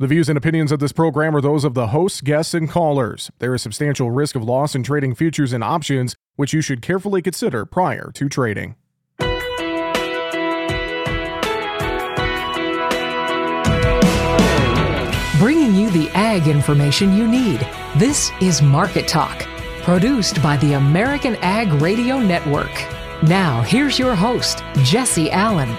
The views and opinions of this program are those of the hosts, guests, and callers. There is substantial risk of loss in trading futures and options, which you should carefully consider prior to trading. Bringing you the ag information you need. This is Market Talk, produced by the American Ag Radio Network. Now, here's your host, Jesse Allen.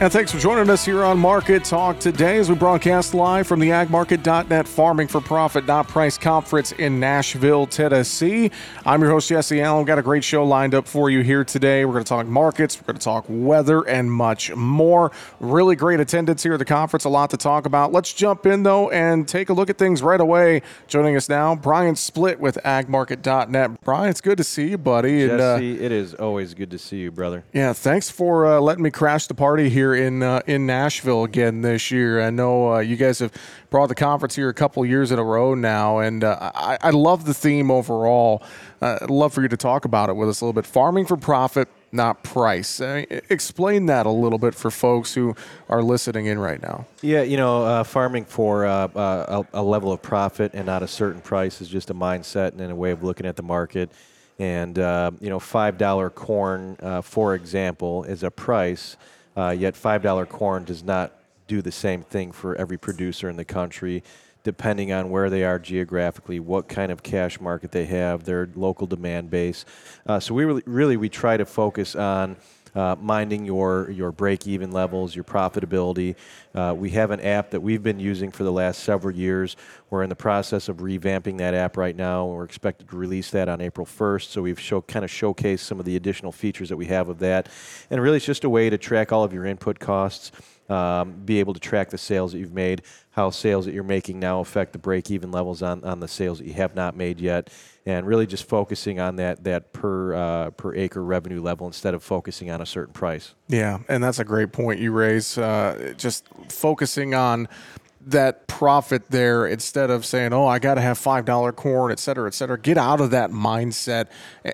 And thanks for joining us here on Market Talk today as we broadcast live from the agmarket.net Farming for Profit Not Price Conference in Nashville, Tennessee. I'm your host, Jesse Allen. We've got a great show lined up for you here today. We're going to talk markets, we're going to talk weather, and much more. Really great attendance here at the conference, a lot to talk about. Let's jump in, though, and take a look at things right away. Joining us now, Brian Splitt with agmarket.net. Brian, it's good to see you, buddy. Jesse, and, uh, it is always good to see you, brother. Yeah, thanks for uh, letting me crash the party here in uh, in Nashville again this year. I know uh, you guys have brought the conference here a couple years in a row now, and uh, I, I, love the theme overall. Uh, I'd love for you to talk about it with us a little bit. Farming for profit, not price. explain that a little bit for folks who are listening in right now. Yeah, you know, uh, farming for uh, a, a level of profit and not a certain price is just a mindset and a way of looking at the market. And uh, you know, five dollar corn, uh, for example, is a price uh, yet $5 corn does not do the same thing for every producer in the country, depending on where they are geographically, what kind of cash market they have, their local demand base. Uh, so we really, really we try to focus on uh, minding your, your break even levels, your profitability. Uh, we have an app that we've been using for the last several years. We're in the process of revamping that app right now. We're expected to release that on April 1st. So we've show, kind of showcased some of the additional features that we have of that. And really, it's just a way to track all of your input costs um, be able to track the sales that you've made, how sales that you're making now affect the break even levels on, on the sales that you have not made yet, and really just focusing on that, that per, uh, per acre revenue level instead of focusing on a certain price. Yeah, and that's a great point you raise. Uh, just focusing on that profit there instead of saying, "Oh, I got to have five dollar corn, et cetera, et cetera." Get out of that mindset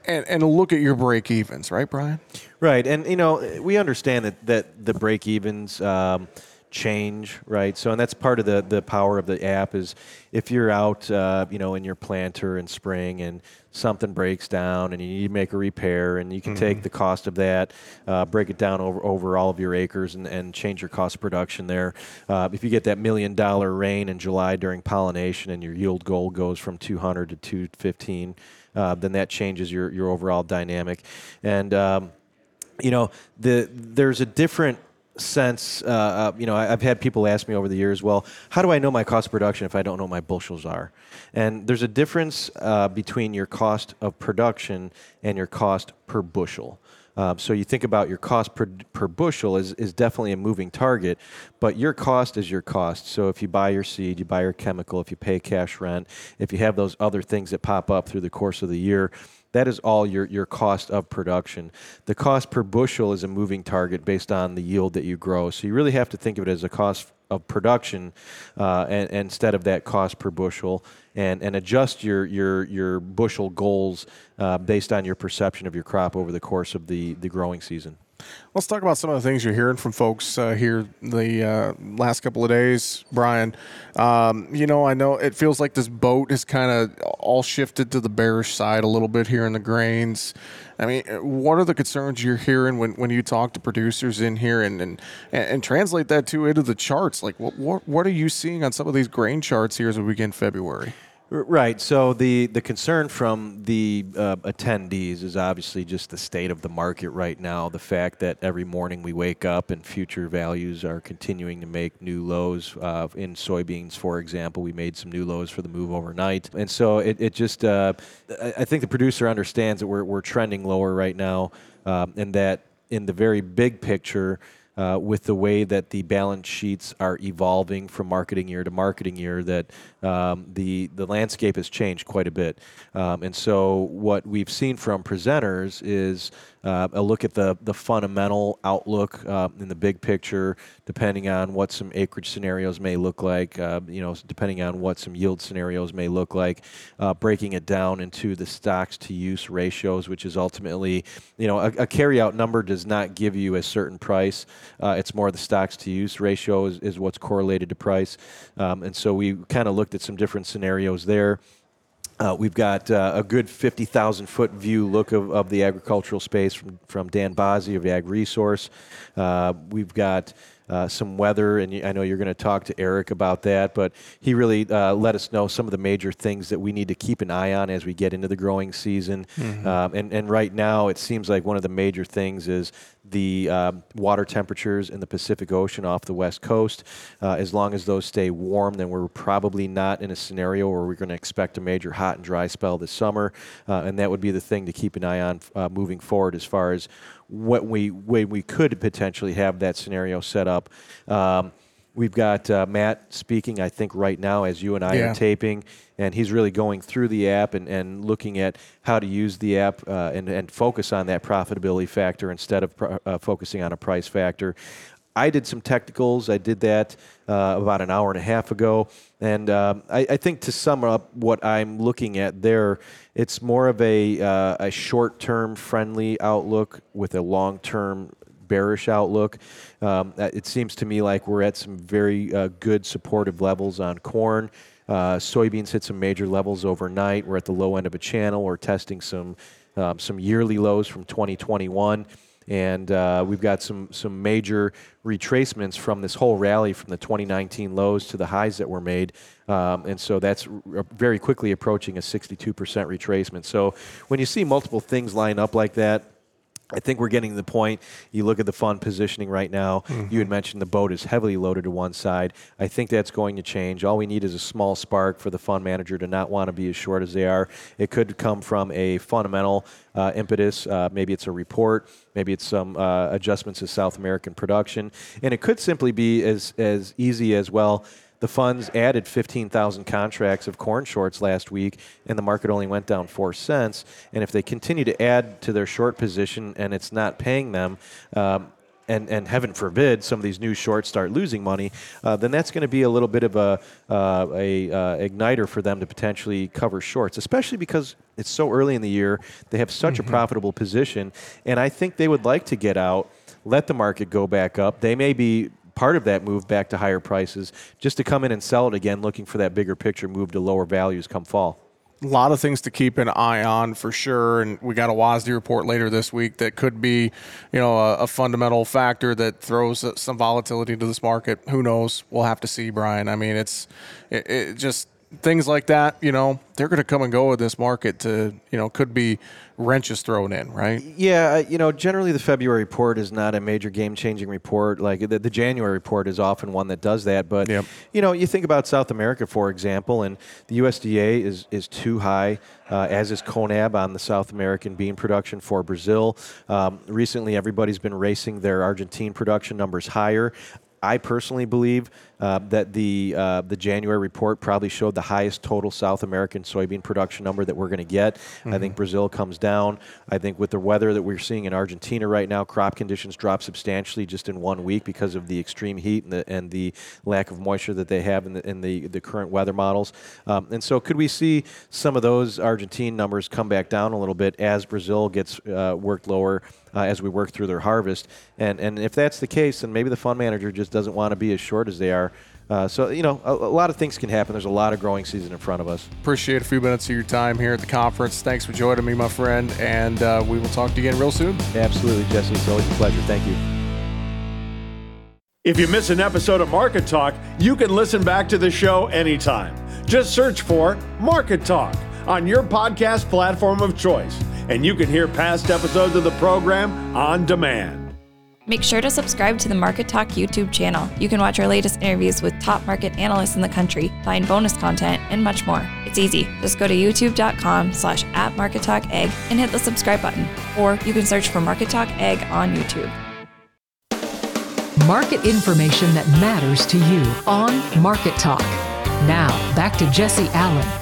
and, and look at your break evens, right, Brian? Right, and you know we understand that that the break evens. Um, change, right? So, and that's part of the, the power of the app is if you're out, uh, you know, in your planter in spring and something breaks down and you need to make a repair and you can mm-hmm. take the cost of that, uh, break it down over, over all of your acres and, and change your cost of production there. Uh, if you get that million dollar rain in July during pollination and your yield goal goes from 200 to 215, uh, then that changes your, your overall dynamic. And, um, you know, the, there's a different sense, uh, uh, you know, I, have had people ask me over the years, well, how do I know my cost of production if I don't know my bushels are? And there's a difference uh, between your cost of production and your cost per bushel. Uh, so you think about your cost per, per bushel is, is definitely a moving target, but your cost is your cost. So if you buy your seed, you buy your chemical, if you pay cash rent, if you have those other things that pop up through the course of the year, that is all your, your cost of production. The cost per bushel is a moving target based on the yield that you grow. So you really have to think of it as a cost of production uh, and, and instead of that cost per bushel and, and adjust your, your, your bushel goals uh, based on your perception of your crop over the course of the, the growing season. Let's talk about some of the things you're hearing from folks uh, here the uh, last couple of days, Brian. Um, you know, I know it feels like this boat has kind of all shifted to the bearish side a little bit here in the grains. I mean, what are the concerns you're hearing when, when you talk to producers in here and, and, and translate that to into the charts? Like, what, what, what are you seeing on some of these grain charts here as we begin February? Right. So the, the concern from the uh, attendees is obviously just the state of the market right now. The fact that every morning we wake up and future values are continuing to make new lows. Uh, in soybeans, for example, we made some new lows for the move overnight. And so it, it just, uh, I think the producer understands that we're, we're trending lower right now um, and that in the very big picture, uh, with the way that the balance sheets are evolving from marketing year to marketing year, that um, the the landscape has changed quite a bit. Um, and so, what we've seen from presenters is uh, a look at the the fundamental outlook uh, in the big picture, depending on what some acreage scenarios may look like, uh, you know, depending on what some yield scenarios may look like, uh, breaking it down into the stocks to use ratios, which is ultimately, you know, a, a carryout number does not give you a certain price. Uh, it's more the stocks to use ratio is, is what's correlated to price, um, and so we kind of looked at some different scenarios there. Uh, we've got uh, a good 50,000 foot view look of, of the agricultural space from, from Dan Basse of Ag Resource. Uh, we've got uh, some weather, and I know you're going to talk to Eric about that, but he really uh, let us know some of the major things that we need to keep an eye on as we get into the growing season. Mm-hmm. Um, and, and right now, it seems like one of the major things is the um, water temperatures in the Pacific Ocean off the west coast. Uh, as long as those stay warm, then we're probably not in a scenario where we're going to expect a major hot and dry spell this summer. Uh, and that would be the thing to keep an eye on uh, moving forward as far as what we when we could potentially have that scenario set up. Um, we've got uh, Matt speaking, I think, right now as you and I yeah. are taping, and he's really going through the app and, and looking at how to use the app uh, and, and focus on that profitability factor instead of pr- uh, focusing on a price factor. I did some technicals. I did that uh, about an hour and a half ago. And um, I, I, think to sum up what I'm looking at there, it's more of a, uh, a short term friendly outlook with a long term bearish outlook. Um, it seems to me like we're at some very uh, good supportive levels on corn. Uh, soybeans hit some major levels overnight. We're at the low end of a channel. We're testing some um, some yearly lows from 2021 and uh, we've got some some major retracements from this whole rally from the 2019 lows to the highs that were made, um, and so that's r- very quickly approaching a 62% retracement. So when you see multiple things line up like that I think we're getting to the point. You look at the fund positioning right now. Mm-hmm. You had mentioned the boat is heavily loaded to one side. I think that's going to change. All we need is a small spark for the fund manager to not want to be as short as they are. It could come from a fundamental uh, impetus. Uh, maybe it's a report. Maybe it's some uh, adjustments to South American production, and it could simply be as as easy as well the funds added 15,000 contracts of corn shorts last week, and the market only went down four cents. And if they continue to add to their short position and it's not paying them, um, and, and heaven forbid some of these new shorts start losing money, uh, then that's going to be a little bit of a, uh, a uh, igniter for them to potentially cover shorts, especially because it's so early in the year. They have such mm-hmm. a profitable position, and I think they would like to get out, let the market go back up. They may be part of that move back to higher prices just to come in and sell it again, looking for that bigger picture move to lower values come fall. A lot of things to keep an eye on for sure, and we got a WASDE report later this week that could be, you know, a, a fundamental factor that throws some volatility to this market. Who knows? We'll have to see, Brian. I mean, it's it, it just things like that, you know, they're going to come and go with this market to, you know, could be wrenches thrown in, right? Yeah, you know, generally the February report is not a major game changing report. Like the, the, January report is often one that does that. But, yep. you know, you think about South America, for example, and the USDA is, is too high, uh, as is CONAB on the South American bean production for Brazil. Um, recently, everybody's been racing their Argentine production numbers higher. I personally believe uh, that the uh, the January report probably showed the highest total South American soybean production number that we're going to get. Mm-hmm. I think mm-hmm. Brazil comes down. I think with the weather that we're seeing in Argentina right now, crop conditions drop substantially just in one week because of the extreme heat and the, and the lack of moisture that they have in the, in the, the current weather models. Um, and so, could we see some of those Argentine numbers come back down a little bit as Brazil gets uh, worked lower? Uh, as we work through their harvest. And, and if that's the case, then maybe the fund manager just doesn't want to be as short as they are uh, so, you know, a, a, lot of things can happen. There's a lot of growing season in front of us. Appreciate a few minutes of your time here at the conference. Thanks for joining me, my friend, and uh, we will talk to you again real soon. Absolutely, Jesse. It's always a pleasure. Thank you. If you miss an episode of Market Talk, you can listen back to the show anytime. Just search for Market Talk on your podcast platform of choice, and you can hear past episodes of the program on demand. Make sure to subscribe to the Market Talk YouTube channel. You can watch our latest interviews with top market analysts in the country, find bonus content, and much more. It's easy. Just go to youtube.com slash at Market Talk Ag and hit the subscribe button. Or you can search for Market Talk Ag on YouTube. Market information that matters to you on Market Talk. Now, back to Jesse Allen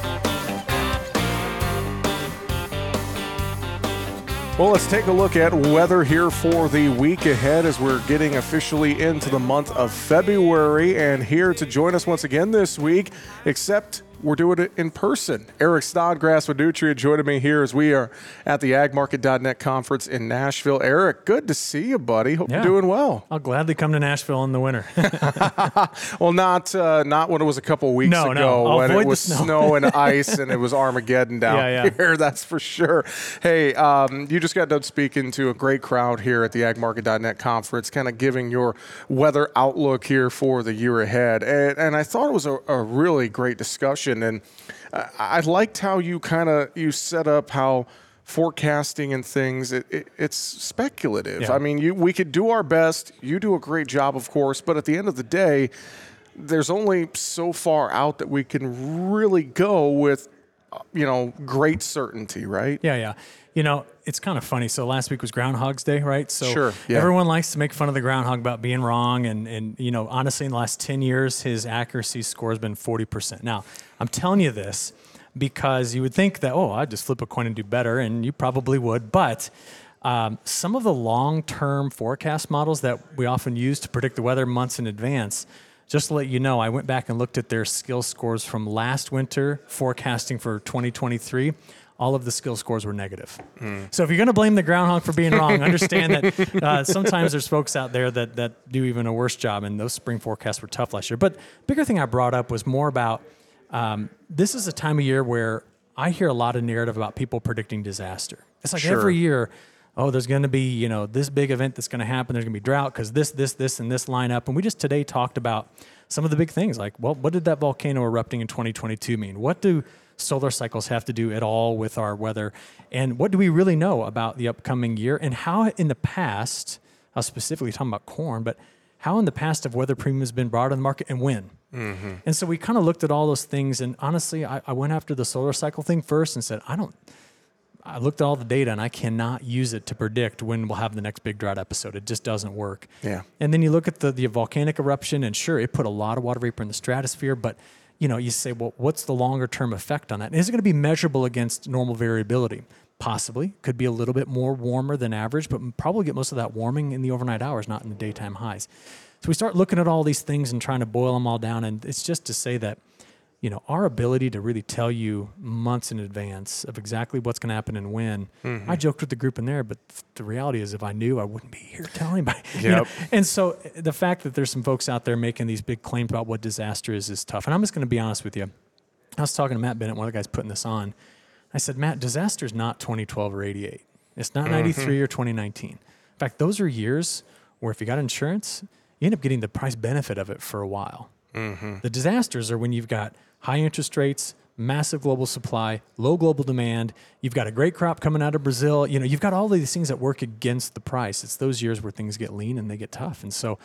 Well, let's take a look at weather here for the week ahead as we're getting officially into the month of February. And here to join us once again this week, except we're doing it in person. Eric Snodgrass with Nutrien joining me here as we are at the agmarket.net conference in Nashville. Eric, good to see you, buddy. Hope Yeah. you're doing well. I'll gladly come to Nashville in the winter. Well, not uh, not when it was a couple weeks No, no. ago I'll when it was snow. and ice and it was Armageddon down Yeah, yeah. here. That's for sure. Hey, um, you just got done speaking to a great crowd here at the agmarket.net conference, kind of giving your weather outlook here for the year ahead. And, and I thought it was a, a really great discussion. And I, I liked how you kind of you set up how forecasting and things it, it, it's speculative Yeah. i mean you, we could do our best you do a great job of course but at the end of the day there's only so far out that we can really go with uh, you know great certainty right yeah, yeah. You know, it's kind of funny. So last week was Groundhog's Day, right? So Sure, yeah. everyone likes to make fun of the groundhog about being wrong. And, and, you know, honestly, in the last 10 years, his accuracy score has been 40%. Now, I'm telling you this because you would think that, oh, I'd just flip a coin and do better. And you probably would. But um, some of the long term forecast models that we often use to predict the weather months in advance, just to let you know, I went back and looked at their skill scores from last winter forecasting for 2023. All of the skill scores were negative. So if you're going to blame the groundhog for being wrong, understand that uh, sometimes there's folks out there that that do even a worse job, and those spring forecasts were tough last year. But bigger thing I brought up was more about um, this is a time of year where I hear a lot of narrative about people predicting disaster. It's like Sure. every year, oh, there's going to be you know this big event that's going to happen. There's going to be drought because this, this, this, and this line up. And we just today talked about some of the big things like, well, what did that volcano erupting in 2022 mean? What do solar cycles have to do at all with our weather? And what do we really know about the upcoming year? And how in the past, I was specifically talking about corn, but how in the past have weather premiums been brought on the market and when? Mm-hmm. And so we kind of looked at all those things. And honestly, I, I went after the solar cycle thing first and said, I don't, I looked at all the data and I cannot use it to predict when we'll have the next big drought episode. It just doesn't work. Yeah. And then you look at the, the volcanic eruption, and sure, it put a lot of water vapor in the stratosphere, but you know, you say, well, what's the longer term effect on that? And is it going to be measurable against normal variability? Possibly. Could be a little bit more warmer than average, but probably get most of that warming in the overnight hours, not in the daytime highs. So we start looking at all these things and trying to boil them all down. And it's just to say that you know, our ability to really tell you months in advance of exactly what's going to happen and when. I joked with the group in there, but the reality is, if I knew, I wouldn't be here telling anybody. you know? Yep. And so uh, the fact that there's some folks out there making these big claims about what disaster is is tough. And I'm just going to be honest with you. I was talking to Matt Bennett, one of the guys putting this on. I said, Matt, disaster is not 2012 or 88. It's not 93 or 2019. In fact, those are years where if you got insurance, you end up getting the price benefit of it for a while. Mm-hmm. The disasters are when you've got high interest rates, massive global supply, low global demand. You've got a great crop coming out of Brazil. You know, you've got all these things that work against the price. It's those years where things get lean and they get tough. And so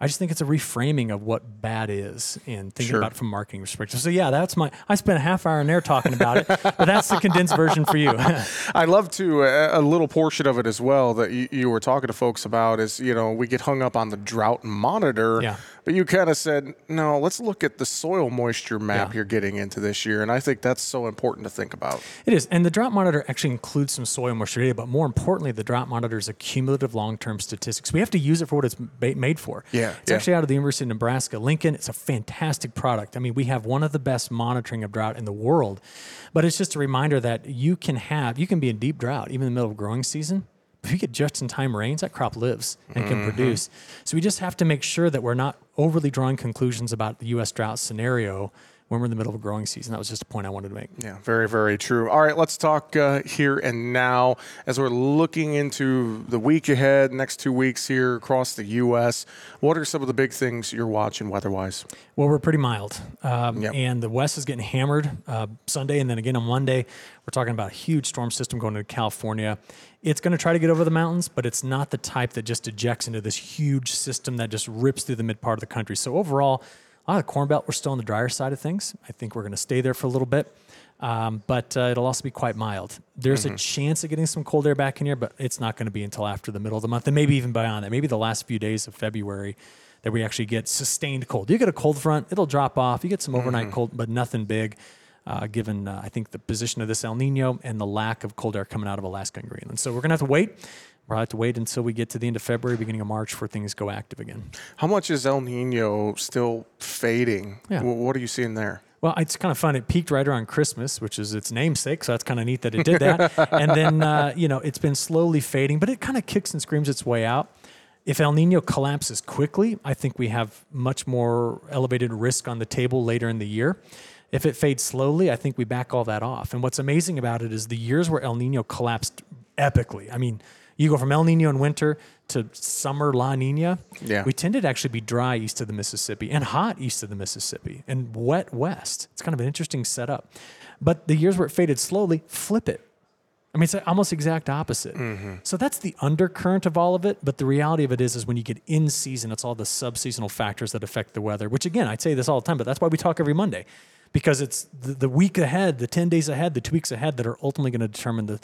I just think it's a reframing of what bad is and thinking Sure. about it from marketing perspective. So yeah, that's my. I spent a half hour in there talking about it, but that's the condensed version for you. I love to uh, a little portion of it as well that you, you were talking to folks about is you know we get hung up on the drought monitor, Yeah. but you kind of said no. Let's look at the soil moisture map Yeah. you're getting into this year, and I think that's so important to think about. It is. And the drought monitor actually includes some soil moisture data, but more importantly, the drought monitor is a cumulative long term statistics. We have to use it for what it's made for. Yeah, It's yeah. actually out of the University of Nebraska. Lincoln, it's a fantastic product. I mean, we have one of the best monitoring of drought in the world, but it's just a reminder that you can have, you can be in deep drought, even in the middle of growing season. If you get just in time rains, that crop lives and can mm-hmm. produce. So we just have to make sure that we're not overly drawing conclusions about the U.S. drought scenario when we're in the middle of a growing season. That was just a point I wanted to make. Yeah, very, very true. All right, let's talk uh, here and now as we're looking into the week ahead, next two weeks here across the U.S. What are some of the big things you're watching weather-wise? Well, we're pretty mild. Um, Yep. And the West is getting hammered uh, Sunday and then again on Monday. We're talking about a huge storm system going into California. It's going to try to get over the mountains, but it's not the type that just ejects into this huge system that just rips through the mid part of the country. So, overall, lot of the Corn Belt, we're still on the drier side of things. I think we're going to stay there for a little bit. Um, but uh, it'll also be quite mild. There's a chance of getting some cold air back in here, but it's not going to be until after the middle of the month and maybe even beyond that. Maybe the last few days of February that we actually get sustained cold. You get a cold front, it'll drop off. You get some overnight cold, but nothing big. uh, given uh, I think the position of this El Nino and the lack of cold air coming out of Alaska and Greenland. So we're going to have to wait. We'll have to wait until we get to the end of February, beginning of March, for things go active again. How much is El Nino still fading? Yeah. Wh- What are you seeing there? Well, it's kind of fun. It peaked right around Christmas, which is its namesake, so that's kind of neat that it did that. and then, uh, you know, it's been slowly fading, but it kind of kicks and screams its way out. If El Nino collapses quickly, I think we have much more elevated risk on the table later in the year. If it fades slowly, I think we back all that off. And what's amazing about it is the years where El Nino collapsed epically. I mean, you go from El Nino in winter to summer La Nina. Yeah. We tended to actually be dry east of the Mississippi and hot east of the Mississippi and wet west. It's kind of an interesting setup. But the years where it faded slowly, flip it. I mean, it's almost exact opposite. Mm-hmm. So that's the undercurrent of all of it. But the reality of it is, is when you get in season, it's all the subseasonal factors that affect the weather. Which again, I'd say this all the time, but that's why we talk every Monday, because it's the, the week ahead, the ten days ahead, the two weeks ahead that are ultimately going to determine the,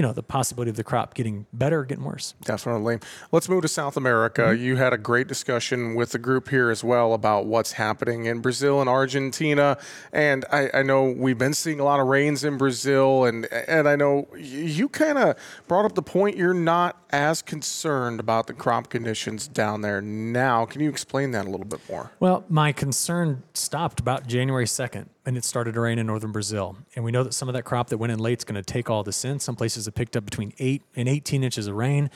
you know, the possibility of the crop getting better or getting worse. Definitely. Let's move to South America. Mm-hmm. You had a great discussion with the group here as well about what's happening in Brazil and Argentina. And I, I know we've been seeing a lot of rains in Brazil, and and I know you kind of brought up the point you're not as concerned about the crop conditions down there now. Can you explain that a little bit more? Well, my concern stopped about January 2nd, and it started to rain in northern Brazil. And we know that some of that crop that went in late is going to take all this in. Some places have picked up between 8 and 18 inches of rain.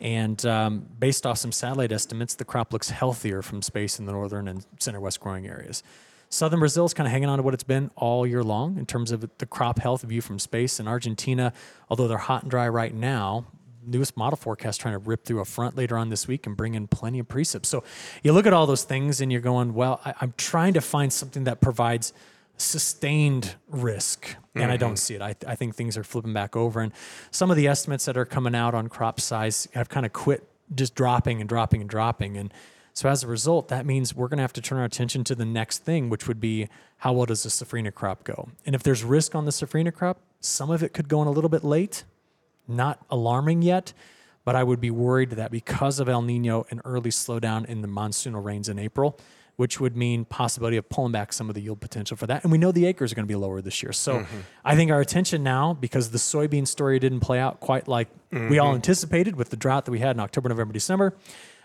And um, based off some satellite estimates, the crop looks healthier from space in the northern and center west growing areas. Southern Brazil is kind of hanging on to what it's been all year long in terms of the crop health view from space. And Argentina, although they're hot and dry right now, newest model forecast trying to rip through a front later on this week and bring in plenty of precip. So you look at all those things and you're going, well, I, I'm trying to find something that provides sustained risk. And I don't mm-hmm. see it. I, I think things are flipping back over. And some of the estimates that are coming out on crop size have kind of quit just dropping and dropping and dropping. And so as a result, that means we're going to have to turn our attention to the next thing, which would be how well does the safrinha crop go? And if there's risk on the safrinha crop, some of it could go in a little bit late not alarming yet, but I would be worried that because of El Nino, an early slowdown in the monsoonal rains in April, which would mean possibility of pulling back some of the yield potential for that. And we know the acres are going to be lower this year. So mm-hmm. I think our attention now, because the soybean story didn't play out quite like we mm-hmm. all anticipated with the drought that we had in October, November, December,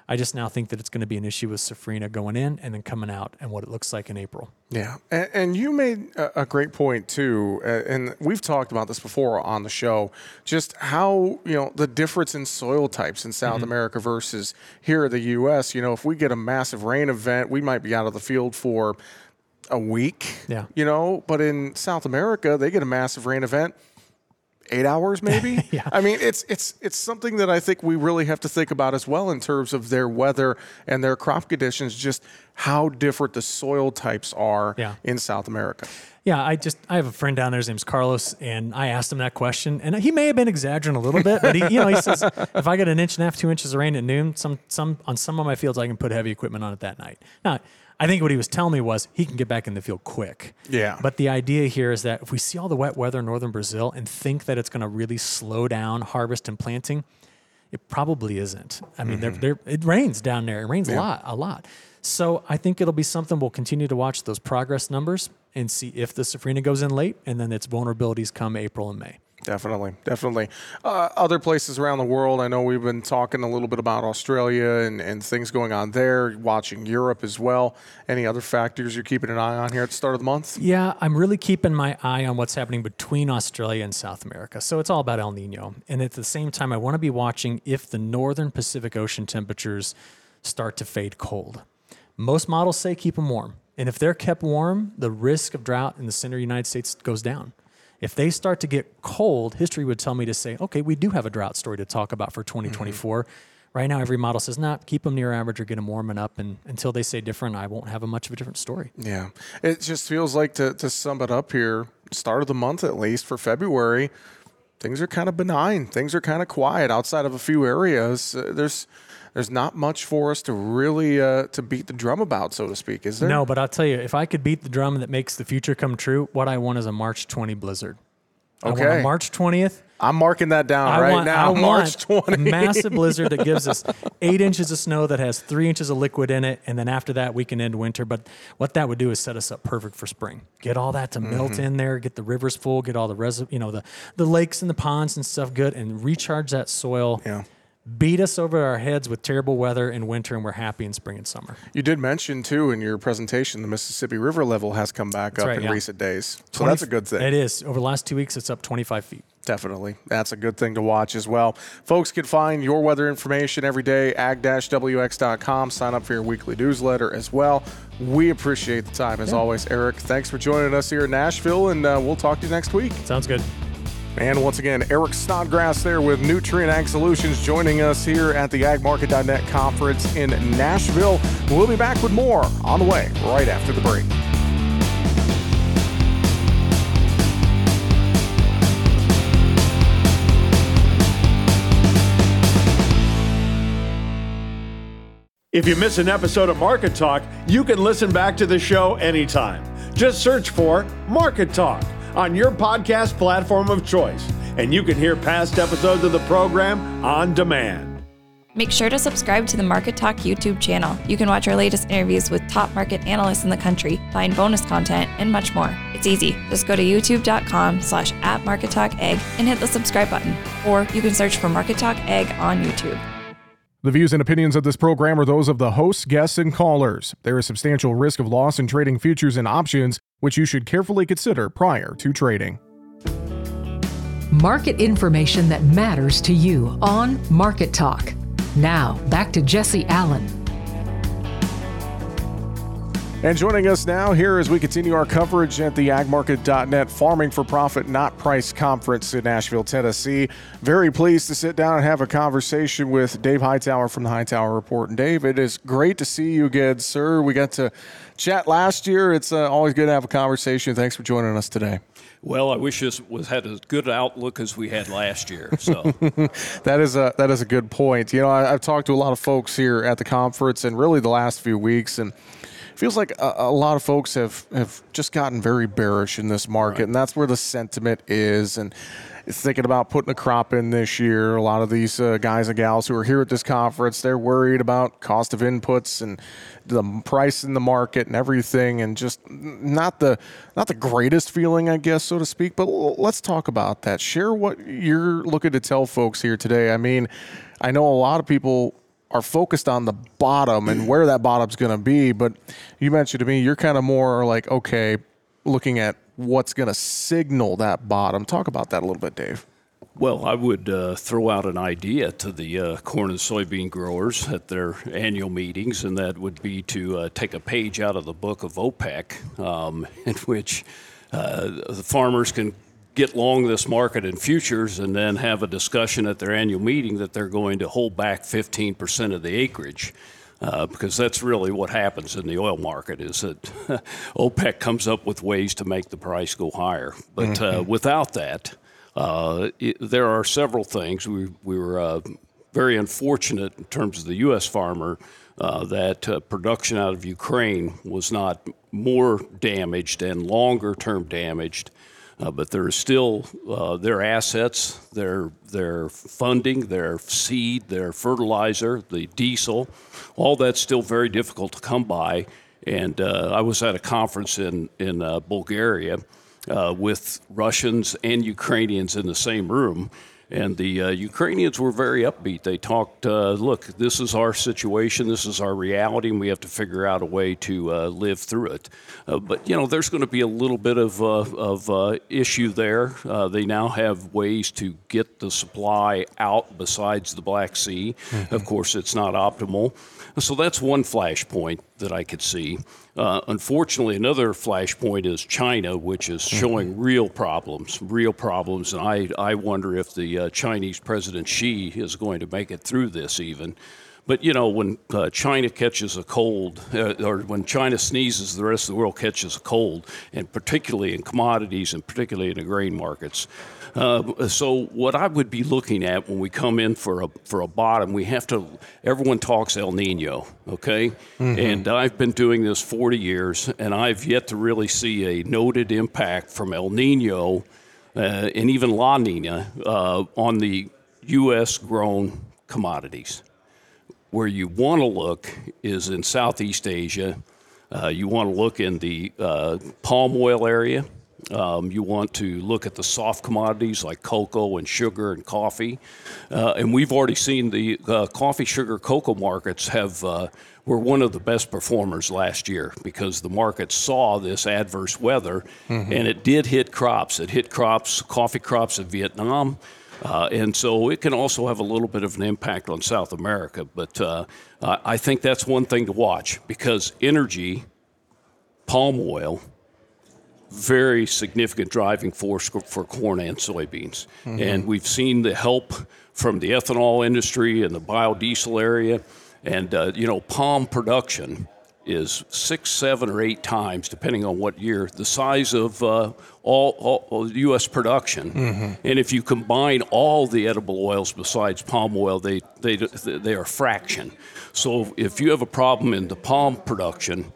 I just now think that it's going to be an issue with Safrinha going in and then coming out and what it looks like in April. Yeah, and, and you made a, great point too, and we've talked about this before on the show. Just how you know the difference in soil types in South mm-hmm. America versus here in the U.S. You know, if we get a massive rain event, we might be out of the field for a week. Yeah. you know, but in South America, they get a massive rain event. Eight hours, maybe. Yeah. I mean, it's it's it's something that I think we really have to think about as well in terms of their weather and their crop conditions. Just how different the soil types are Yeah. in South America. Yeah, I just I have a friend down there. His name's Carlos, and I asked him that question, and he may have been exaggerating a little bit, but he, you know, he says if I get an inch and a half, two inches of rain at noon, some some on some of my fields, I can put heavy equipment on it that night. Now, I think what he was telling me was he can get back in the field quick. Yeah. But the idea here is that if we see all the wet weather in northern Brazil and think that it's going to really slow down harvest and planting, it probably isn't. I mean, Mm-hmm. there there it rains down there. It rains a lot, a lot. So I think it'll be something we'll continue to watch those progress numbers and see if the safrinha goes in late, and then its vulnerabilities come April and May. Definitely, definitely. Uh, other places around the world, I know we've been talking a little bit about Australia and, and things going on there, watching Europe as well. Any other factors you're keeping an eye on here at the start of the month? Yeah, I'm really keeping my eye on what's happening between Australia and South America. So it's all about El Nino. And at the same time, I want to be watching if the northern Pacific Ocean temperatures start to fade cold. Most models say keep them warm. And if they're kept warm, the risk of drought in the center of the United States goes down. If they start to get cold, history would tell me to say, okay, we do have a drought story to talk about for 2024. Right now, every model says, not keep them near average or get them warming up. And until they say different, I won't have a much of a different story. Yeah. It just feels like to, to sum it up here, start of the month at least for February, things are kind of benign. Things are kind of quiet outside of a few areas. Uh, there's there's not much for us to really uh, to beat the drum about, so to speak, is there? No, but I'll tell you, if I could beat the drum that makes the future come true, what I want is a March 20 blizzard. Okay. March 20th I'm marking that down I right want, now. I March want 20. a massive blizzard that gives us eight inches of snow that has three inches of liquid in it, and then after that we can end winter. But what that would do is set us up perfect for spring. Get all that to melt Mm-hmm. in there, get the rivers full, get all the res- you know the the lakes and the ponds and stuff good, and recharge that soil. Yeah. Beat us over our heads with terrible weather in winter, and we're happy in spring and summer. You did mention too in your presentation the Mississippi River level has come back up right, in yeah. recent days, so 20 that's a good thing. It is. Over the last two weeks, it's up 25 feet. Definitely. That's a good thing to watch as well. Folks can find your weather information every day, ag-wx.com. Sign up for your weekly newsletter as well. We appreciate the time as always. Eric, thanks for joining us here in Nashville, and uh, we'll talk to you next week. Sounds good. And once again, Eric Snodgrass there with Nutrien Ag Solutions joining us here at the agmarket.net conference in Nashville. We'll be back with more on the way right after the break. If you miss an episode of Market Talk, you can listen back to the show anytime. Just search for Market Talk on your podcast platform of choice, and you can hear past episodes of the program on demand. Make sure to subscribe to the Market Talk YouTube channel. You can watch our latest interviews with top market analysts in the country, find bonus content, and much more. It's easy. Just go to youtube.com slash at Market Talk Ag and hit the subscribe button. Or you can search for Market Talk Ag on YouTube. The views and opinions of this program are those of the hosts, guests, and callers. There is substantial risk of loss in trading futures and options, which you should carefully consider prior to trading. Market information that matters to you on Market Talk. Now, back to Jesse Allen. And joining us now here as we continue our coverage at the agmarket.net Farming for Profit Not Price Conference in Nashville, Tennessee. Very pleased to sit down and have a conversation with Dave Hightower from the Hightower Report. And Dave, it is great to see you again, sir. We got to chat last year. It's uh, always good to have a conversation. Thanks for joining us today. Well, I wish this was had as good outlook as we had last year. So That is a that is a good point. You know, I, I've talked to a lot of folks here at the conference, and really the last few weeks, and feels like a, a lot of folks have have just gotten very bearish in this market, and that's where the sentiment is. And thinking about putting a crop in this year, a lot of these uh, guys and gals who are here at this conference, they're worried about cost of inputs and the price in the market and everything, and just not the not the greatest feeling, I guess, so to speak. But l- let's talk about that. Share what you're looking to tell folks here today. I mean, I know a lot of people are focused on the bottom and where that bottom's going to be, but you mentioned to me you're kind of more like okay, looking at what's going to signal that bottom. Talk about that a little bit, Dave. Well, I would uh, throw out an idea to the uh, corn and soybean growers at their annual meetings, and that would be to uh, take a page out of the book of OPEC, um, in which uh, the farmers can get long this market in futures and then have a discussion at their annual meeting that they're going to hold back 15% of the acreage. Uh, because that's really what happens in the oil market is that OPEC comes up with ways to make the price go higher. But uh, without that, uh, it, there are several things. We, we were uh, very unfortunate in terms of the U.S. farmer uh, that uh, production out of Ukraine was not more damaged and longer term damaged. Uh, but are still uh, their assets, their their funding, their seed, their fertilizer, the diesel, all that's still very difficult to come by. And uh, I was at a conference in in uh, Bulgaria uh, with Russians and Ukrainians in the same room. And the uh, Ukrainians were very upbeat. They talked, uh, look, this is our situation, this is our reality, and we have to figure out a way to uh, live through it. Uh, but, you know, there's going to be a little bit of, uh, of uh, issue there. Uh, they now have ways to get the supply out besides the Black Sea. Of course, it's not optimal. So that's one flashpoint that I could see. Uh, unfortunately, another flashpoint is China, which is showing real problems, real problems. And I, I wonder if the uh, Chinese President Xi is going to make it through this even. But you know, when uh, China catches a cold, uh, or when China sneezes, the rest of the world catches a cold, and particularly in commodities and particularly in the grain markets. Uh, so what I would be looking at when we come in for a for a bottom, we have to. Everyone talks El Nino, okay? And I've been doing this 40 years, and I've yet to really see a noted impact from El Nino uh, and even La Nina uh, on the U.S. grown commodities. Where you want to look is in Southeast Asia. Uh, you want to look in the uh, palm oil area. Um, you want to look at the soft commodities like cocoa and sugar and coffee. Uh, and we've already seen the uh, coffee, sugar, cocoa markets have uh, were one of the best performers last year because the market saw this adverse weather mm-hmm. and it did hit crops. It hit crops, coffee crops in Vietnam. Uh, and so it can also have a little bit of an impact on South America. But uh, I think that's one thing to watch because energy, palm oil, very significant driving force for corn and soybeans. Mm-hmm. And we've seen the help from the ethanol industry and the biodiesel area. And, uh, you know, palm production is six, seven, or eight times, depending on what year, the size of uh, all, all, all, U.S. production. Mm-hmm. And if you combine all the edible oils besides palm oil, they, they, they are a fraction. So if you have a problem in the palm production,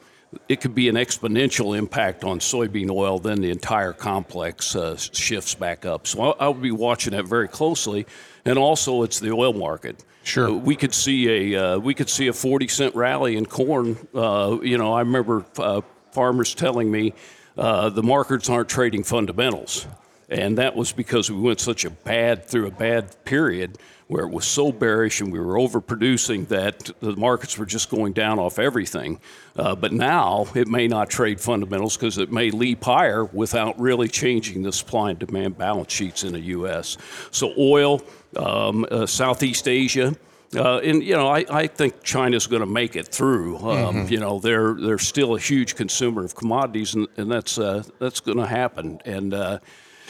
it could be an exponential impact on soybean oil, then the entire complex uh, shifts back up. So I'll, I'll, be watching that very closely. And also, it's the oil market. Sure. Uh, we could see a uh, we could see a 40 cent rally in corn. Uh, you know, I remember uh, farmers telling me uh, the markets aren't trading fundamentals, and that was because we went such a bad through a bad period where it was so bearish and we were overproducing that the markets were just going down off everything. Uh, but now it may not trade fundamentals because it may leap higher without really changing the supply and demand balance sheets in the U.S. So oil, um, uh, Southeast Asia. Uh, and you know, I, I think China's going to make it through. Um, mm-hmm. You know, they're they're still a huge consumer of commodities, and, and that's uh, that's going to happen. And uh,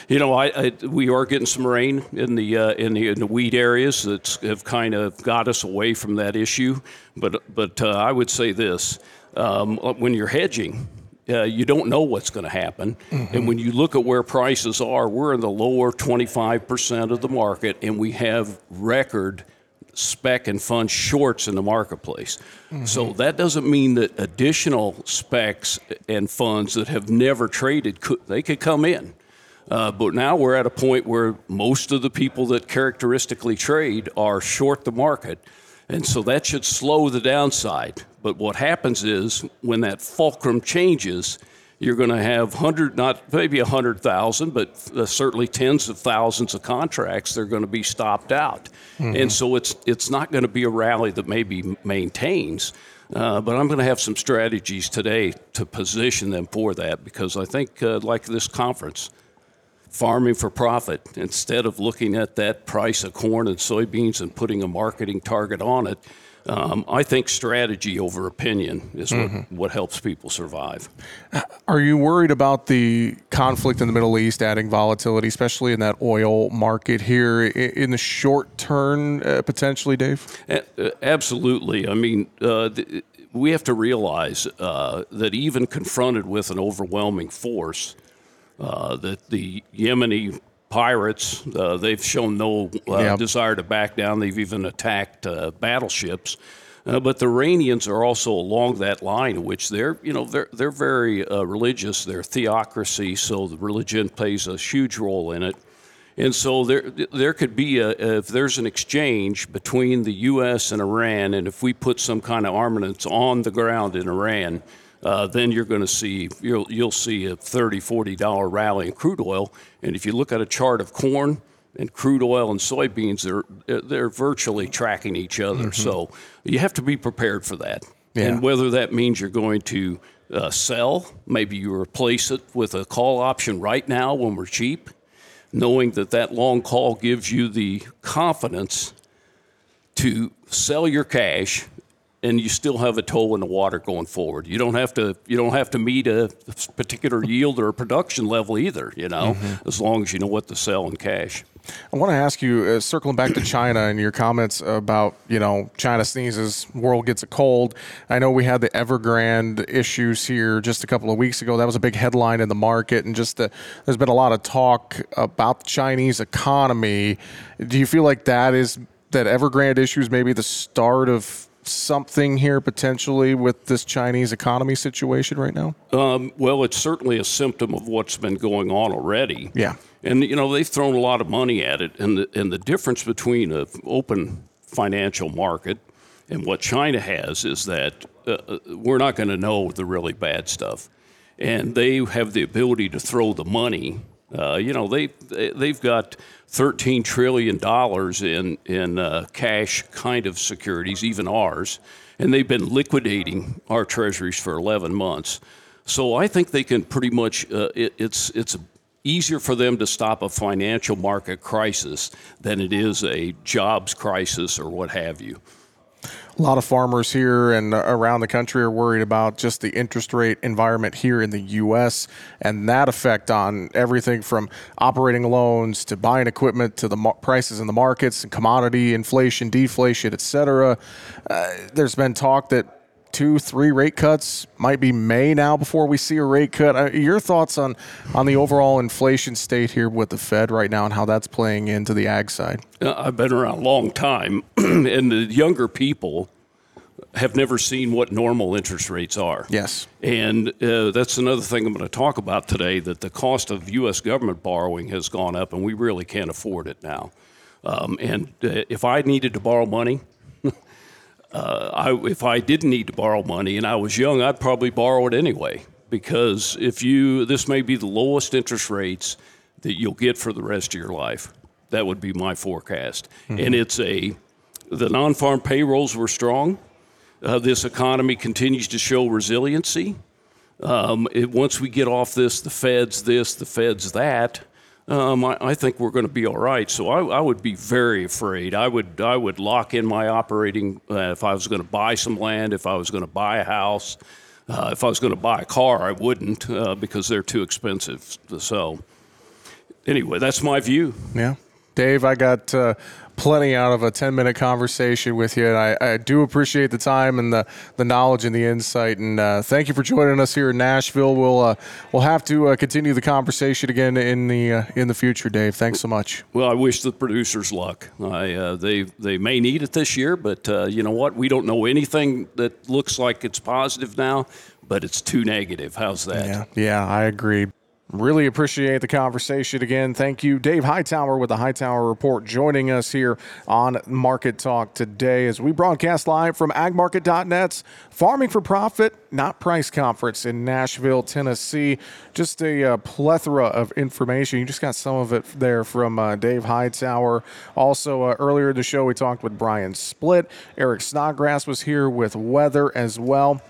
you know, I, I, we are getting some rain in the uh, in the in the wheat areas that have kind of got us away from that issue. But but uh, I would say this: um, when you're hedging, uh, you don't know what's going to happen. Mm-hmm. And when you look at where prices are, we're in the lower 25% of the market, and we have record spec and fund shorts in the marketplace. Mm-hmm. So that doesn't mean that additional specs and funds that have never traded could, they could come in. Uh, but now we're at a point where most of the people that characteristically trade are short the market. And so that should slow the downside. But what happens is when that fulcrum changes, you're going to have hundred, not maybe a hundred thousand, but uh, certainly tens of thousands of contracts. that are going to be stopped out, mm-hmm. and so it's it's not going to be a rally that maybe maintains. Uh, but I'm going to have some strategies today to position them for that because I think, uh, like this conference, farming for profit instead of looking at that price of corn and soybeans and putting a marketing target on it. Um, I think strategy over opinion is what, mm-hmm. what helps people survive. Are you worried about the conflict in the Middle East adding volatility, especially in that oil market here in the short term, uh, potentially, Dave? A- absolutely. I mean, uh, th- we have to realize uh, that even confronted with an overwhelming force, uh, that the Yemeni pirates, uh, they've shown no uh, desire to back down. They've even attacked uh, battleships. Uh, but the Iranians are also along that line, which they're, you know, they're they're very religious. They're theocracy, so the religion plays a huge role in it. And so there, there could be a, if there's an exchange between the U.S. and Iran, and if we put some kind of armaments on the ground in Iran, uh, then you're going to see you'll, you'll see a 30 40 dollar rally in crude oil and if you look at a chart of corn and crude oil and soybeans they're they're virtually tracking each other mm-hmm. so you have to be prepared for that yeah. and whether that means you're going to uh, sell maybe you replace it with a call option right now when we're cheap knowing that that long call gives you the confidence to sell your cash and you still have a toe in the water going forward. You don't have to you don't have to meet a particular yield or production level either. You know, mm-hmm. as long as you know what to sell in cash. I want to ask you, uh, circling back to China and your comments about you know China sneezes, world gets a cold. I know we had the Evergrande issues here just a couple of weeks ago. That was a big headline in the market, and just the, there's been a lot of talk about the Chinese economy. Do you feel like that is that Evergrande issue is maybe the start of something here potentially with this Chinese economy situation right now? Um, well, it's certainly a symptom of what's been going on already. Yeah. And you know they've thrown a lot of money at it, and the, and the difference between an open financial market and what China has is that uh, uh we're not going to know the really bad stuff, and they have the ability to throw the money. Uh, you know they they've got 13 trillion dollars in in uh, cash kind of securities, even ours, and they've been liquidating our treasuries for 11 months. So I think they can pretty much. Uh, it, it's it's easier for them to stop a financial market crisis than it is a jobs crisis or what have you. A lot of farmers here and around the country are worried about just the interest rate environment here in the U.S. and that effect on everything from operating loans to buying equipment to the prices in the markets and commodity inflation, deflation, et cetera. Uh, there's been talk that two, three rate cuts. Might be May now before we see a rate cut. Uh, your thoughts on on the overall inflation state here with the Fed right now and how that's playing into the ag side? Uh, I've been around a long time, and the younger people have never seen what normal interest rates are. Yes. And uh, that's another thing I'm going to talk about today that the cost of U.S. government borrowing has gone up, and we really can't afford it now. Um, and uh, if I needed to borrow money, uh, I, if I didn't need to borrow money and I was young, I'd probably borrow it anyway. Because if you, this may be the lowest interest rates that you'll get for the rest of your life. That would be my forecast. Mm-hmm. And it's a, the non farm payrolls were strong. Uh, this economy continues to show resiliency. Um, it, once we get off this, the Fed's this, the Fed's that, um, I, I, think we're going to be all right. So I, I, would be very afraid. I would I would lock in my operating uh, if I was going to buy some land, if I was going to buy a house, uh, if I was going to buy a car, I wouldn't uh, because they're too expensive. So anyway, that's my view. Yeah. Dave, I got uh, plenty out of a 10 minute conversation with you. And I, I, do appreciate the time and the, the knowledge and the insight. And uh, thank you for joining us here in Nashville. We'll, uh, we'll have to uh, continue the conversation again in the, uh, in the future, Dave. Thanks so much. Well, I wish the producers luck. I, uh, they, they may need it this year, but uh, you know what? We don't know anything that looks like it's positive now, but it's too negative. How's that? Yeah, yeah I agree. Really appreciate the conversation again. Thank you, Dave Hightower with the Hightower Report, joining us here on Market Talk today as we broadcast live from agmarket.net's Farming for Profit, Not Price Conference in Nashville, Tennessee. Just a uh, plethora of information. You just got some of it there from uh, Dave Hightower. Also, uh, earlier in the show, we talked with Brian Splitt. Eric Snodgrass was here with weather as well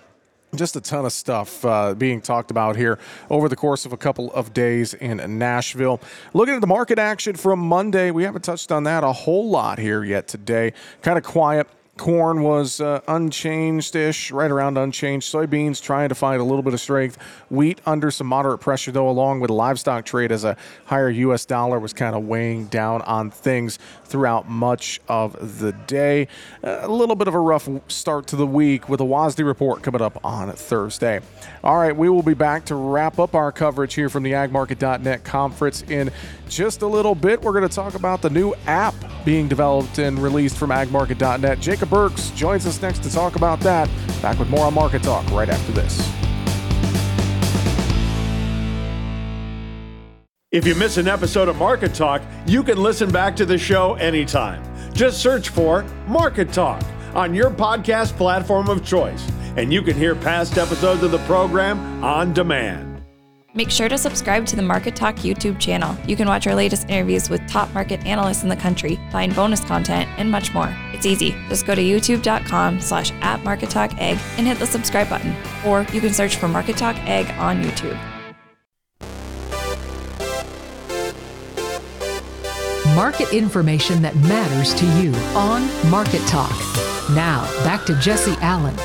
just a ton of stuff uh, being talked about here over the course of a couple of days in Nashville. Looking at the market action from Monday, we haven't touched on that a whole lot here yet today. Kind of quiet Corn was uh, unchanged ish, right around unchanged. Soybeans trying to find a little bit of strength. Wheat under some moderate pressure, though, along with livestock trade as a higher U.S. dollar was kind of weighing down on things throughout much of the day. Uh, a little bit of a rough start to the week with a WASDE report coming up on Thursday. All right, we will be back to wrap up our coverage here from the agmarket.net conference in just a little bit. We're going to talk about the new app being developed and released from agmarket.net. Jacob Burks joins us next to talk about that. Back with more on Market Talk right after this. If you miss an episode of Market Talk, you can listen back to the show anytime. Just search for Market Talk on your podcast platform of choice, and you can hear past episodes of the program on demand. Make sure to subscribe to the Market Talk YouTube channel. You can watch our latest interviews with top market analysts in the country, find bonus content, and much more. It's easy. Just go to youtube.com slash at Market Talk Ag and hit the subscribe button. Or you can search for Market Talk Ag on YouTube. Market information that matters to you on Market Talk. Now, back to Jesse Allen.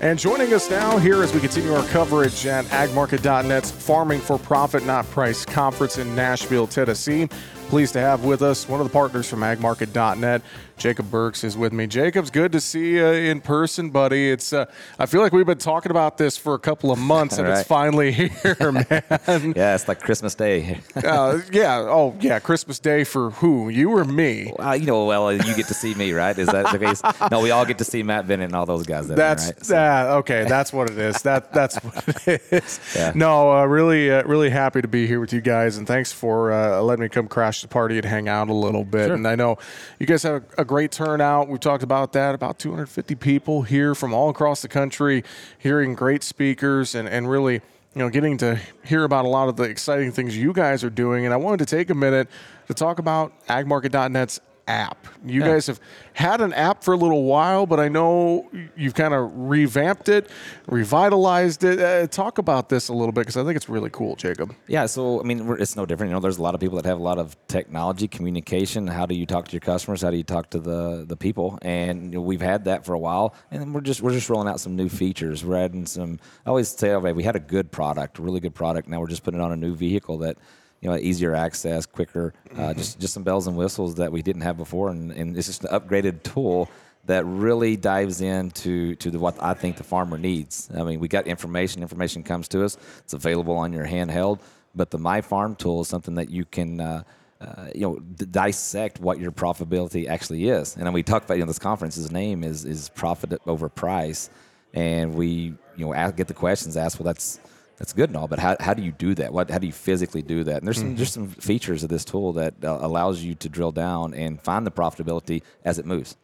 And joining us now here as we continue our coverage at agmarket.net's Farming for Profit Not Price conference in Nashville, Tennessee, Pleased to have with us one of the partners from agmarket.net. Jacob Burks is with me. Jacob's good to see you in person, buddy. It's uh, I feel like we've been talking about this for a couple of months, and Right. it's finally here, man. Yeah, it's like Christmas Day. uh, yeah. Oh, yeah. Christmas Day for who? You or me? Uh, you know, well, you get to see me, right? Is that the case? No, we all get to see Matt Bennett and all those guys. That That's right? So- that. Okay, that's what it is. That that's what it is. Yeah. No, uh, really, uh, really happy to be here with you guys, and thanks for uh, letting me come crash the party and hang out a little bit. And I know you guys have a, a great turnout. We've talked about that. About 250 people here from all across the country, hearing great speakers, and and really. You know, getting to hear about a lot of the exciting things you guys are doing, and I wanted to take a minute to talk about AgMarket.net's app. You guys have had an app for a little while, but I know you've kind of revamped it, revitalized it. Uh, talk about this a little bit because I think it's really cool, Jacob. Yeah, so I mean, we're, it's no different. You know, there's a lot of people that have a lot of technology, communication. How do you talk to your customers? How do you talk to the the people? And you know, we've had that for a while, and we're just we're just rolling out some new features. We're adding some. I always say, okay, we had a good product, really good product. Now we're just putting it on a new vehicle that. You know, easier access, quicker, uh, just just some bells and whistles that we didn't have before, and, and it's just an upgraded tool that really dives into to the, what I think the farmer needs. I mean, we got information. Information comes to us. It's available on your handheld. But the My Farm tool is something that you can, uh, uh, you know, d- dissect what your profitability actually is. And we talked about you know this conference's name is is profit over price, and we you know ask, get the questions asked. Well, that's that's good and all, but how, how do you do that? What how do you physically do that? And there's some there's some features of this tool that uh, allows you to drill down and find the profitability as it moves.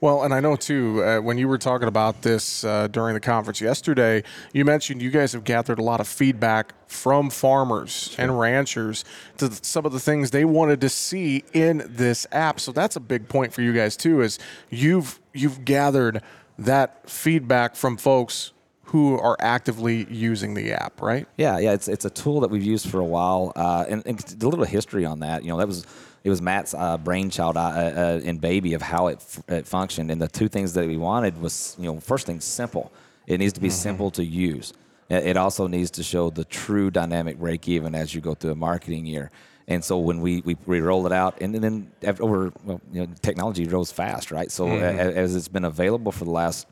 Well, and I know too, uh, when you were talking about this uh, during the conference yesterday, you mentioned you guys have gathered a lot of feedback from farmers and ranchers to th- some of the things they wanted to see in this app. So that's a big point for you guys too, is you've you've gathered that feedback from folks who are actively using the app, right? Yeah, yeah, it's it's a tool that we've used for a while, uh, and, and a little history on that. You know, that was it was Matt's uh, brainchild uh, uh, and baby of how it, f- it functioned. And the two things that we wanted was, you know, first thing, simple. It needs to be simple to use. It also needs to show the true dynamic break even as you go through a marketing year. And so when we, we, we rolled it out, and then over well, you know, technology grows fast, right? So a- as it's been available for the last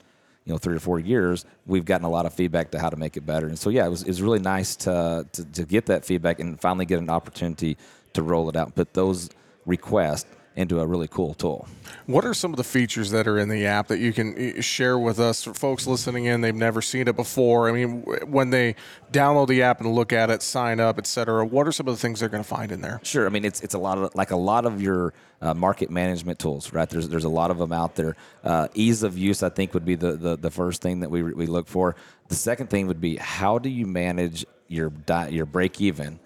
you know three or four years, we've gotten a lot of feedback to how to make it better. And so yeah, it was, it was really nice to, to to get that feedback and finally get an opportunity to roll it out But those requests into a really cool tool. What are some of the features that are in the app that you can uh, share with us for folks listening in? They've never seen it before. I mean, when they download the app and look at it, sign up, et cetera, what are some of the things they're going to find in there? Sure. I mean, it's it's a lot of like a lot of your uh, market management tools, right? There's there's a lot of them out there. Uh, ease of use, I think, would be the, the the first thing that we we look for. The second thing would be how do you manage your di- your break even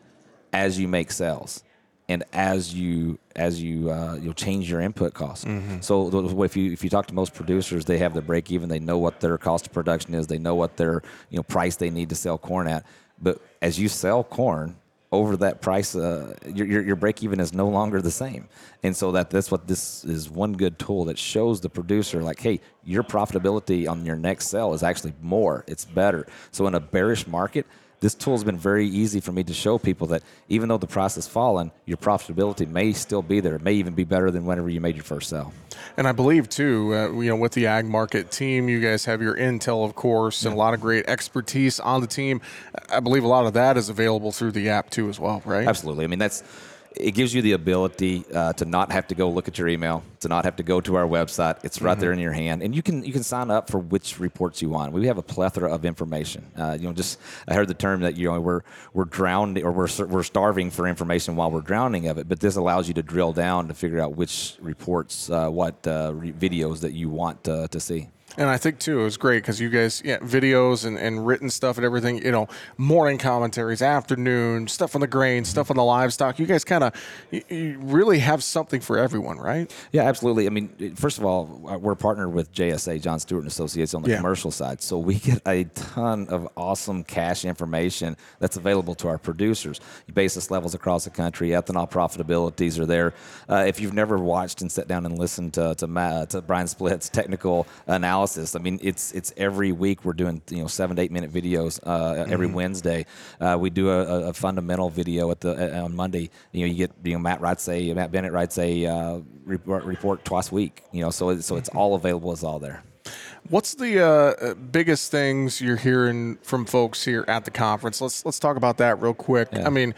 as you make sales and as you as you uh, you'll change your input costs. So if you if you talk to most producers, they have the break even. They know what their cost of production is. They know what their you know price they need to sell corn at. But as you sell corn over that price, uh, your, your your break even is no longer the same. And so that that's what this is one good tool that shows the producer like, hey, your profitability on your next sell is actually more. It's better. So in a bearish market this tool has been very easy for me to show people that even though the price has fallen, your profitability may still be there. It may even be better than whenever you made your first sale. And I believe too, uh, you know, with the ag market team, you guys have your intel, of course, and a lot of great expertise on the team. I believe a lot of that is available through the app too, as well, right? Absolutely. I mean, that's it gives you the ability uh, to not have to go look at your email, to not have to go to our website. It's right there in your hand, and you can you can sign up for which reports you want. We have a plethora of information. Uh, you know, just I heard the term that you know we're we're drowning or we're we're starving for information while we're drowning of it. But this allows you to drill down to figure out which reports, uh, what uh, re- videos that you want uh, to see. And I think too, it was great because you guys, yeah, videos and, and written stuff and everything, you know, morning commentaries, afternoon, stuff on the grain, stuff on the livestock. You guys kind of, you, you really have something for everyone, right? Yeah, absolutely. I mean, first of all, uh, we're partnered with JSA, John Stewart and Associates, on the Yeah. commercial side, so we get a ton of awesome cash information that's available to our producers. Basis levels across the country, ethanol profitabilities are there. Uh, if you've never watched and sat down and listened to to, Matt, to Brian Splitt's technical analysis analysis. I mean, it's it's every week we're doing you know seven to eight minute videos uh, every Mm-hmm. Wednesday. Uh, we do a, a- fundamental video at the uh, on Monday. You know, you get you know Matt writes a Matt Bennett writes a uh, report, report twice a week. You know, so so Mm-hmm. it's all available. It's all there. What's the uh, biggest things you're hearing from folks here at the conference? Let's let's talk about that real quick. Yeah. I mean,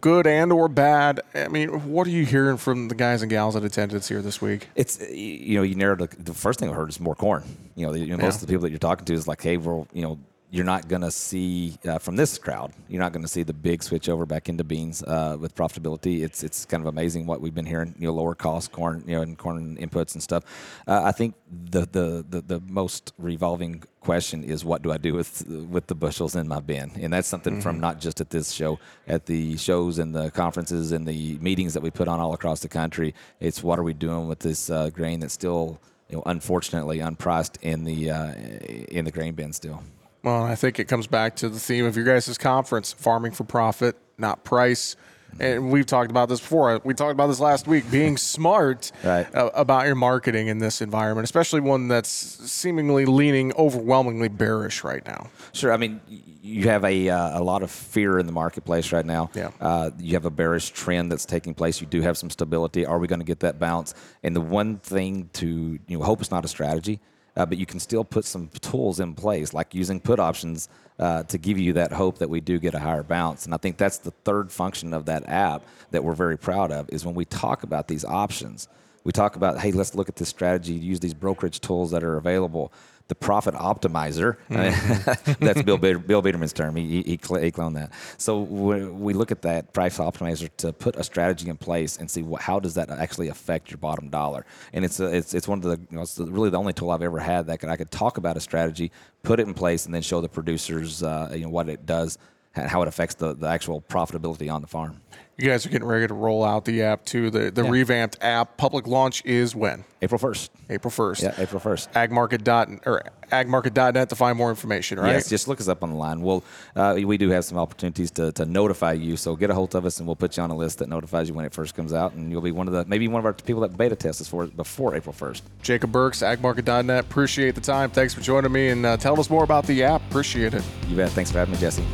good and or bad. I mean, what are you hearing from the guys and gals in attendance here this week? It's uh, you know you narrowed the, the first thing I heard is more corn. You know, the, you know most Yeah. of the people that you're talking to is like, hey, well, you know, you're not going to see uh, from this crowd, you're not going to see the big switch over back into beans uh, with profitability. It's it's kind of amazing what we've been hearing. You know, lower cost corn, you know, and corn inputs and stuff. Uh, I think the, the the the most revolving question is what do I do with with the bushels in my bin, and that's something from not just at this show, at the shows and the conferences and the meetings that we put on all across the country. It's what are we doing with this uh, grain that's still, you know, unfortunately unpriced in the uh, in the grain bin still. Well, I think it comes back to the theme of your guys' conference: farming for profit, not price. And we've talked about this before. We talked about this last week. Being smart Right. uh, about your marketing in this environment, especially one that's seemingly leaning overwhelmingly bearish right now. Sure. I mean, you have a, uh, a lot of fear in the marketplace right now. Yeah. Uh, you have a bearish trend that's taking place. You do have some stability. Are we going to get that bounce? And the one thing to you know, hope it's not a strategy, uh, but you can still put some tools in place, like using put options uh, to give you that hope that we do get a higher bounce. And I think that's the third function of that app that we're very proud of is when we talk about these options. We talk about, hey, let's look at this strategy, use these brokerage tools that are available. The profit optimizer, that's Bill, Bitter, Bill Biederman's term. He, he, he cl- he cloned that. So we, we look at that price optimizer to put a strategy in place and see what, how does that actually affect your bottom dollar. And it's a, it's, it's one of the, you know, it's really the only tool I've ever had that could, I could talk about a strategy, put it in place, and then show the producers, uh, you know, what it does, and how it affects the, the actual profitability on the farm. You guys are getting ready to roll out the app too. The the Yeah. revamped app. Public launch is when? April 1st. April first. Yeah, April 1st. Agmarket dot or agmarket.net to find more information, right? Yes, just look us up on the line. We'll, uh, we do have some opportunities to, to notify you. So get a hold of us, and we'll put you on a list that notifies you when it first comes out, and you'll be one of the maybe one of our people that beta test us for it before April first. Jacob Burks, agmarket.net. Appreciate the time. Thanks for joining me and uh, telling us more about the app. Appreciate it. You bet. Thanks for having me, Jesse.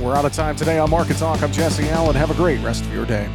We're out of time today on Market Talk. I'm Jesse Allen. Have a great rest of your day.